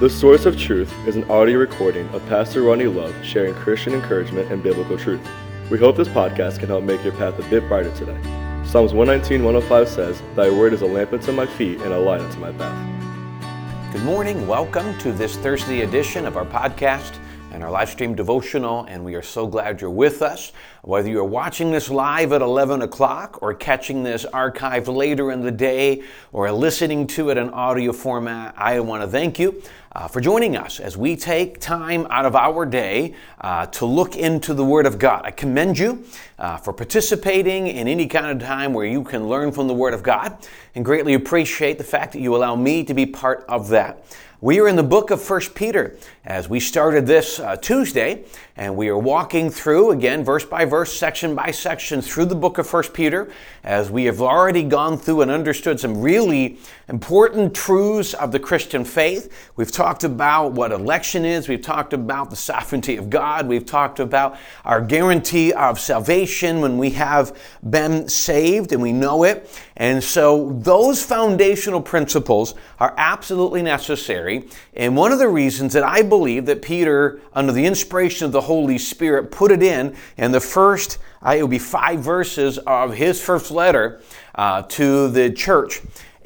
The Source of Truth is an audio recording of Pastor Ronnie Love sharing Christian encouragement and biblical truth. We hope this podcast can help make your path a bit brighter today. Psalms 119, 105 says, Thy word is a lamp unto my feet and a light unto my path. Good morning. Welcome to this Thursday edition of our podcast and our live stream devotional, and we are so glad you're with us. Whether you're watching this live at 11 o'clock or catching this archived later in the day or listening to it in audio format, I want to thank you uh, for joining us as we take time out of our day uh, to look into the Word of God. I commend you uh, for participating in any kind of time where you can learn from the Word of God and greatly appreciate the fact that you allow me to be part of that. We are in the book of First Peter as we started this uh, Tuesday, and we are walking through again, verse by verse, section by section, through the book of First Peter, as we have already gone through and understood some really important truths of the Christian faith. We've talked about what election is, we've talked about the sovereignty of God, we've talked about our guarantee of salvation when we have been saved and we know it. And so those foundational principles are absolutely necessary. And one of the reasons that I believe that Peter, under the inspiration of the Holy Spirit, put it in in the first, uh, it would be five verses of his first letter uh, to the church,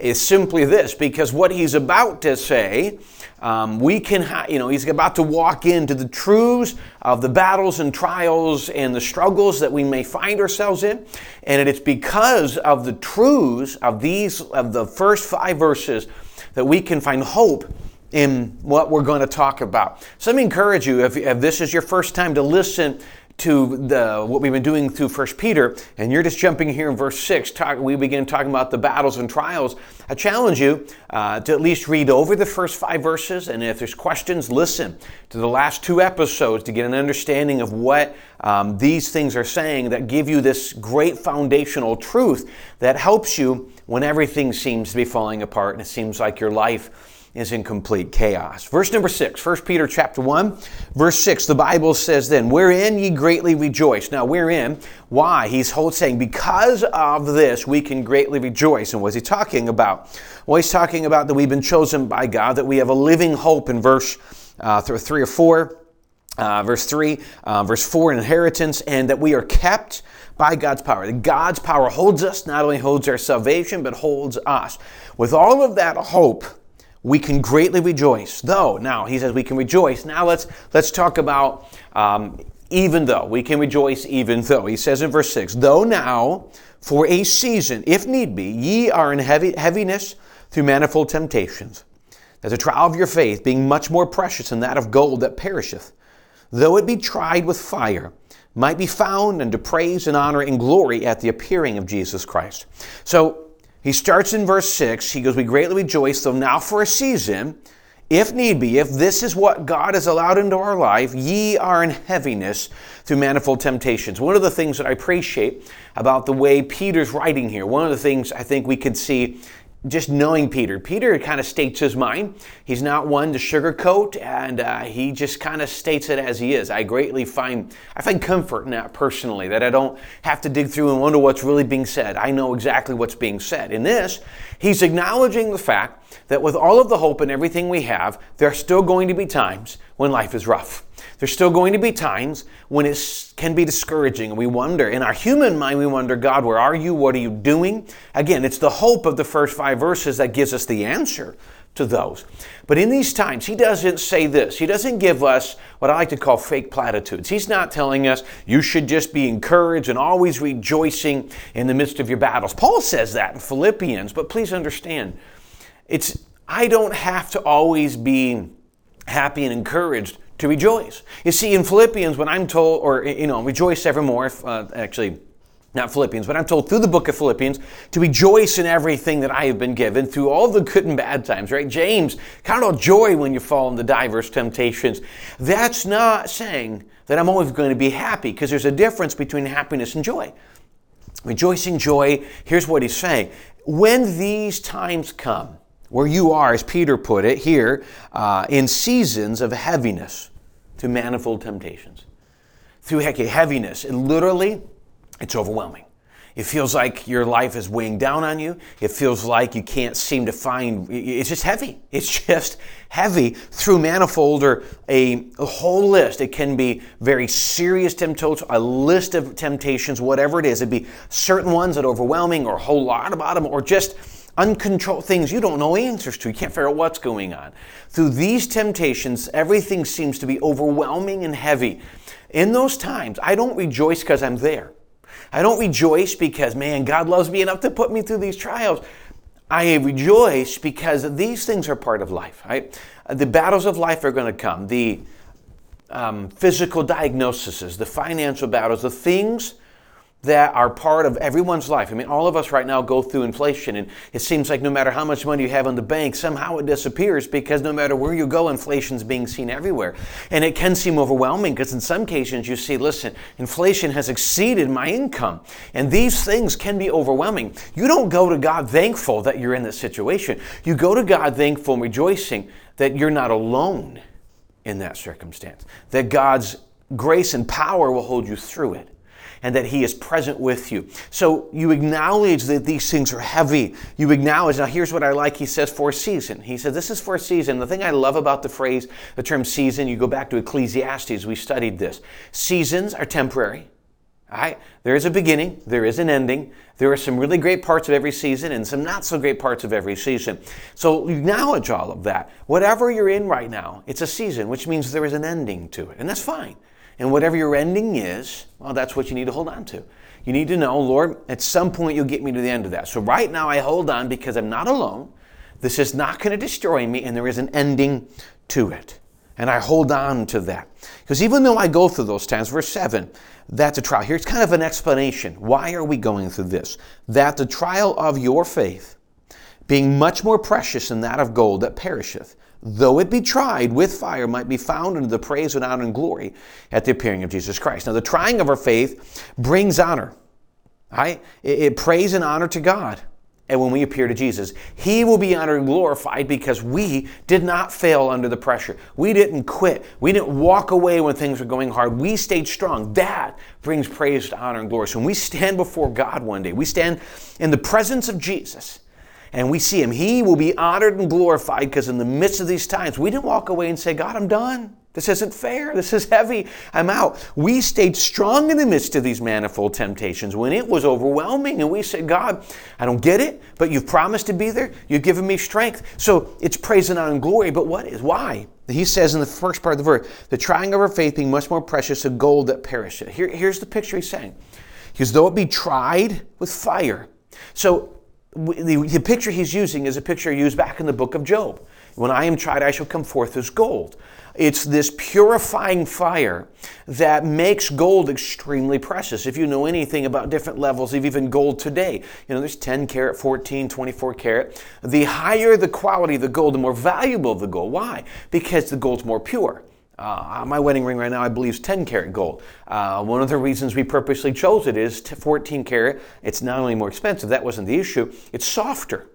is simply this because what he's about to say um, we can, ha- you know, he's about to walk into the truths of the battles and trials and the struggles that we may find ourselves in. And it's because of the truths of these, of the first five verses, that we can find hope in what we're going to talk about. So let me encourage you, if, if this is your first time to listen to the what we've been doing through First Peter, and you're just jumping here in verse six. Talk, we begin talking about the battles and trials. I challenge you uh, to at least read over the first five verses, and if there's questions, listen to the last two episodes to get an understanding of what um, these things are saying that give you this great foundational truth that helps you when everything seems to be falling apart and it seems like your life is in complete chaos. Verse number 6, 1 Peter chapter 1, verse 6, the Bible says then, wherein ye greatly rejoice. Now, wherein? Why? He's saying, because of this, we can greatly rejoice. And what's he talking about? Well, he's talking about that we've been chosen by God, that we have a living hope in verse uh, 3 or 4. Uh, verse 3, uh, verse 4, inheritance, and that we are kept by God's power. That God's power holds us, not only holds our salvation, but holds us. With all of that hope, we can greatly rejoice. Though, now he says we can rejoice. Now let's let's talk about um, even though we can rejoice. Even though he says in verse six, though now for a season, if need be, ye are in heavy, heaviness through manifold temptations. As a trial of your faith, being much more precious than that of gold that perisheth, though it be tried with fire, might be found unto praise and honor and glory at the appearing of Jesus Christ. So he starts in verse 6. He goes, We greatly rejoice, though now for a season, if need be, if this is what God has allowed into our life, ye are in heaviness through manifold temptations. One of the things that I appreciate about the way Peter's writing here, one of the things I think we could see just knowing Peter. Peter kind of states his mind. He's not one to sugarcoat, and uh, he just kind of states it as he is. I greatly find I find comfort in that personally. That I don't have to dig through and wonder what's really being said. I know exactly what's being said. In this, he's acknowledging the fact that with all of the hope and everything we have, there are still going to be times when life is rough. There's still going to be times when it can be discouraging and we wonder, in our human mind, we wonder, God, where are you? What are you doing? Again, it's the hope of the first five verses that gives us the answer to those. But in these times, he doesn't say this. He doesn't give us what I like to call fake platitudes. He's not telling us you should just be encouraged and always rejoicing in the midst of your battles. Paul says that in Philippians, but please understand, it's I don't have to always be happy and encouraged to rejoice. You see, in Philippians, when I'm told, or, you know, rejoice evermore, uh, actually, not Philippians, but I'm told through the book of Philippians to rejoice in everything that I have been given through all the good and bad times, right? James, count all joy when you fall into diverse temptations. That's not saying that I'm always going to be happy because there's a difference between happiness and joy. Rejoicing joy, here's what he's saying. When these times come, where you are, as Peter put it here, uh, in seasons of heaviness through manifold temptations. Through heaviness, and literally, it's overwhelming. It feels like your life is weighing down on you. It feels like you can't seem to find, it's just heavy. It's just heavy through manifold or a, a whole list. It can be very serious temptations, a list of temptations, whatever it is. It'd be certain ones that are overwhelming or a whole lot about them or just uncontrolled things you don't know answers to. You can't figure out what's going on. Through these temptations, everything seems to be overwhelming and heavy. In those times, I don't rejoice because I'm there. I don't rejoice because, man, God loves me enough to put me through these trials. I rejoice because these things are part of life, right? The battles of life are going to come. The um, physical diagnoses, the financial battles, the things that are part of everyone's life. I mean, all of us right now go through inflation, and it seems like no matter how much money you have in the bank, somehow it disappears because no matter where you go, inflation's being seen everywhere. And it can seem overwhelming because in some cases you see, listen, inflation has exceeded my income. And these things can be overwhelming. You don't go to God thankful that you're in this situation, you go to God thankful and rejoicing that you're not alone in that circumstance, that God's grace and power will hold you through it and that He is present with you. So you acknowledge that these things are heavy. You acknowledge, now here's what I like. He says, for a season. He said, this is for a season. The thing I love about the phrase, the term season, you go back to Ecclesiastes, we studied this. Seasons are temporary. Right? There is a beginning, there is an ending. There are some really great parts of every season and some not so great parts of every season. So acknowledge all of that. Whatever you're in right now, it's a season, which means there is an ending to it. And that's fine. And whatever your ending is, well, that's what you need to hold on to. You need to know, Lord, at some point you'll get me to the end of that. So right now I hold on because I'm not alone. This is not going to destroy me, and there is an ending to it. And I hold on to that. Because even though I go through those times, verse 7, that's a trial. Here's kind of an explanation. Why are we going through this? That the trial of your faith, being much more precious than that of gold that perisheth, though it be tried with fire, might be found unto the praise and honor and glory at the appearing of Jesus Christ. Now, the trying of our faith brings honor. Right? It, it praise and honor to God. And when we appear to Jesus, He will be honored and glorified because we did not fail under the pressure. We didn't quit. We didn't walk away when things were going hard. We stayed strong. That brings praise to honor and glory. So when we stand before God one day, we stand in the presence of Jesus and we see him, he will be honored and glorified because in the midst of these times, we didn't walk away and say, God, I'm done. This isn't fair. This is heavy. I'm out. We stayed strong in the midst of these manifold temptations when it was overwhelming. And we said, God, I don't get it, but you've promised to be there. You've given me strength. So it's praise and honor and glory. But what is? Why? He says in the first part of the verse, the trying of our faith being much more precious than gold that perisheth. Here, here's the picture he's saying. Because though it be tried with fire. So the, the picture he's using is a picture used back in the book of Job. When I am tried, I shall come forth as gold. It's this purifying fire that makes gold extremely precious. If you know anything about different levels of even gold today, you know, there's 10 carat, 14, 24 carat. The higher the quality of the gold, the more valuable the gold. Why? Because the gold's more pure. Uh, my wedding ring right now, I believe, is 10 karat gold. Uh, one of the reasons we purposely chose it is 14 karat. It's not only more expensive, that wasn't the issue, it's softer.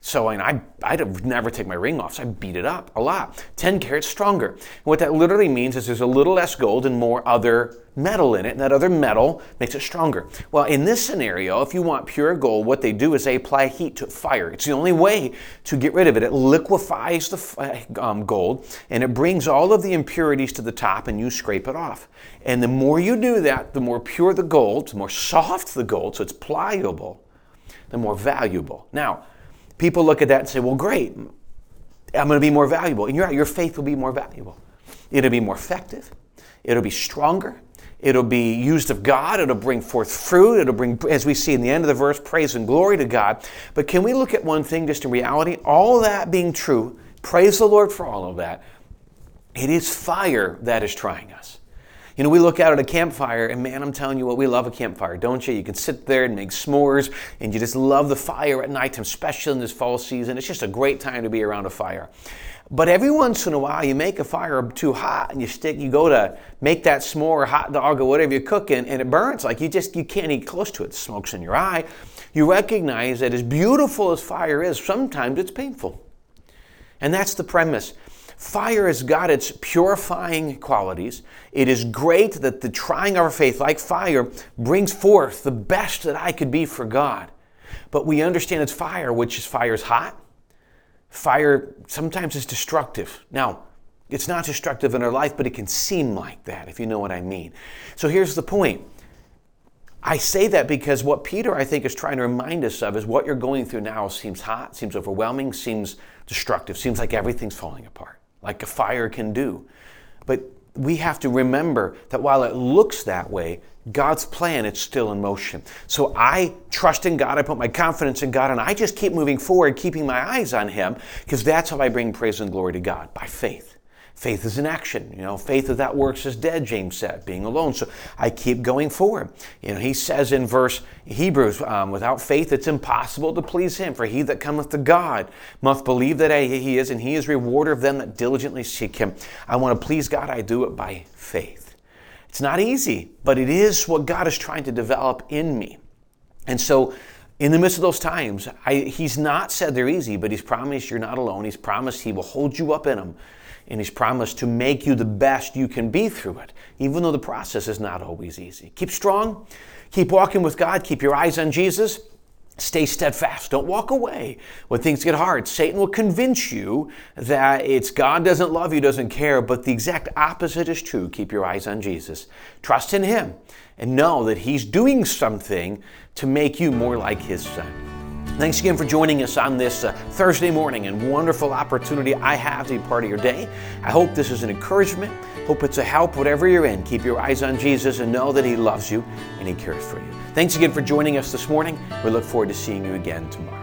So I, I, I'd never take my ring off, so I beat it up a lot. 10 carats stronger. And what that literally means is there's a little less gold and more other metal in it, and that other metal makes it stronger. Well, in this scenario, if you want pure gold, what they do is they apply heat to fire. It's the only way to get rid of it. It liquefies the um, gold and it brings all of the impurities to the top, and you scrape it off. And the more you do that, the more pure the gold, the more soft the gold, so it's pliable, the more valuable. Now, people look at that and say, well, great, I'm going to be more valuable. And you're right, your faith will be more valuable. It'll be more effective, it'll be stronger. It'll be used of God. It'll bring forth fruit. It'll bring, as we see in the end of the verse, praise and glory to God. But can we look at one thing just in reality? All that being true, praise the Lord for all of that. It is fire that is trying us. You know, we look out at a campfire, and man, I'm telling you what, we love a campfire, don't you? You can sit there and make s'mores, and you just love the fire at night, especially in this fall season. It's just a great time to be around a fire. But every once in a while, you make a fire too hot, and you stick, you go to make that s'more, hot dog, or whatever you're cooking, and it burns. Like you just, you can't eat close to it. Smokes in your eye. You recognize that as beautiful as fire is, sometimes it's painful. And that's the premise. Fire has got its purifying qualities. It is great that the trying of our faith, like fire, brings forth the best that I could be for God. But we understand it's fire, which is fire is hot. Fire sometimes is destructive. Now, it's not destructive in our life, but it can seem like that, if you know what I mean. So here's the point. I say that because what Peter, I think, is trying to remind us of is what you're going through now seems hot, seems overwhelming, seems destructive, seems like everything's falling apart, like a fire can do. But we have to remember that while it looks that way, God's plan it's still in motion. So I trust in God, I put my confidence in God, and I just keep moving forward, keeping my eyes on Him, because that's how I bring praise and glory to God by faith. Faith is an action. You know, faith without works is dead, James said, being alone. So I keep going forward. You know, he says in verse Hebrews, um, without faith it's impossible to please him. For he that cometh to God must believe that he is, and he is rewarder of them that diligently seek him. I want to please God, I do it by faith. It's not easy, but it is what God is trying to develop in me. And so in the midst of those times, I, he's not said they're easy, but he's promised you're not alone. He's promised he will hold you up in them and He's promised to make you the best you can be through it, even though the process is not always easy. Keep strong, keep walking with God, keep your eyes on Jesus. Stay steadfast. Don't walk away when things get hard. Satan will convince you that it's God doesn't love you, doesn't care, but the exact opposite is true. Keep your eyes on Jesus. Trust in Him and know that He's doing something to make you more like His Son. Thanks again for joining us on this uh, Thursday morning and wonderful opportunity I have to be part of your day. I hope this is an encouragement. Hope it's a help, whatever you're in. Keep your eyes on Jesus and know that He loves you and He cares for you. Thanks again for joining us this morning. We look forward to seeing you again tomorrow.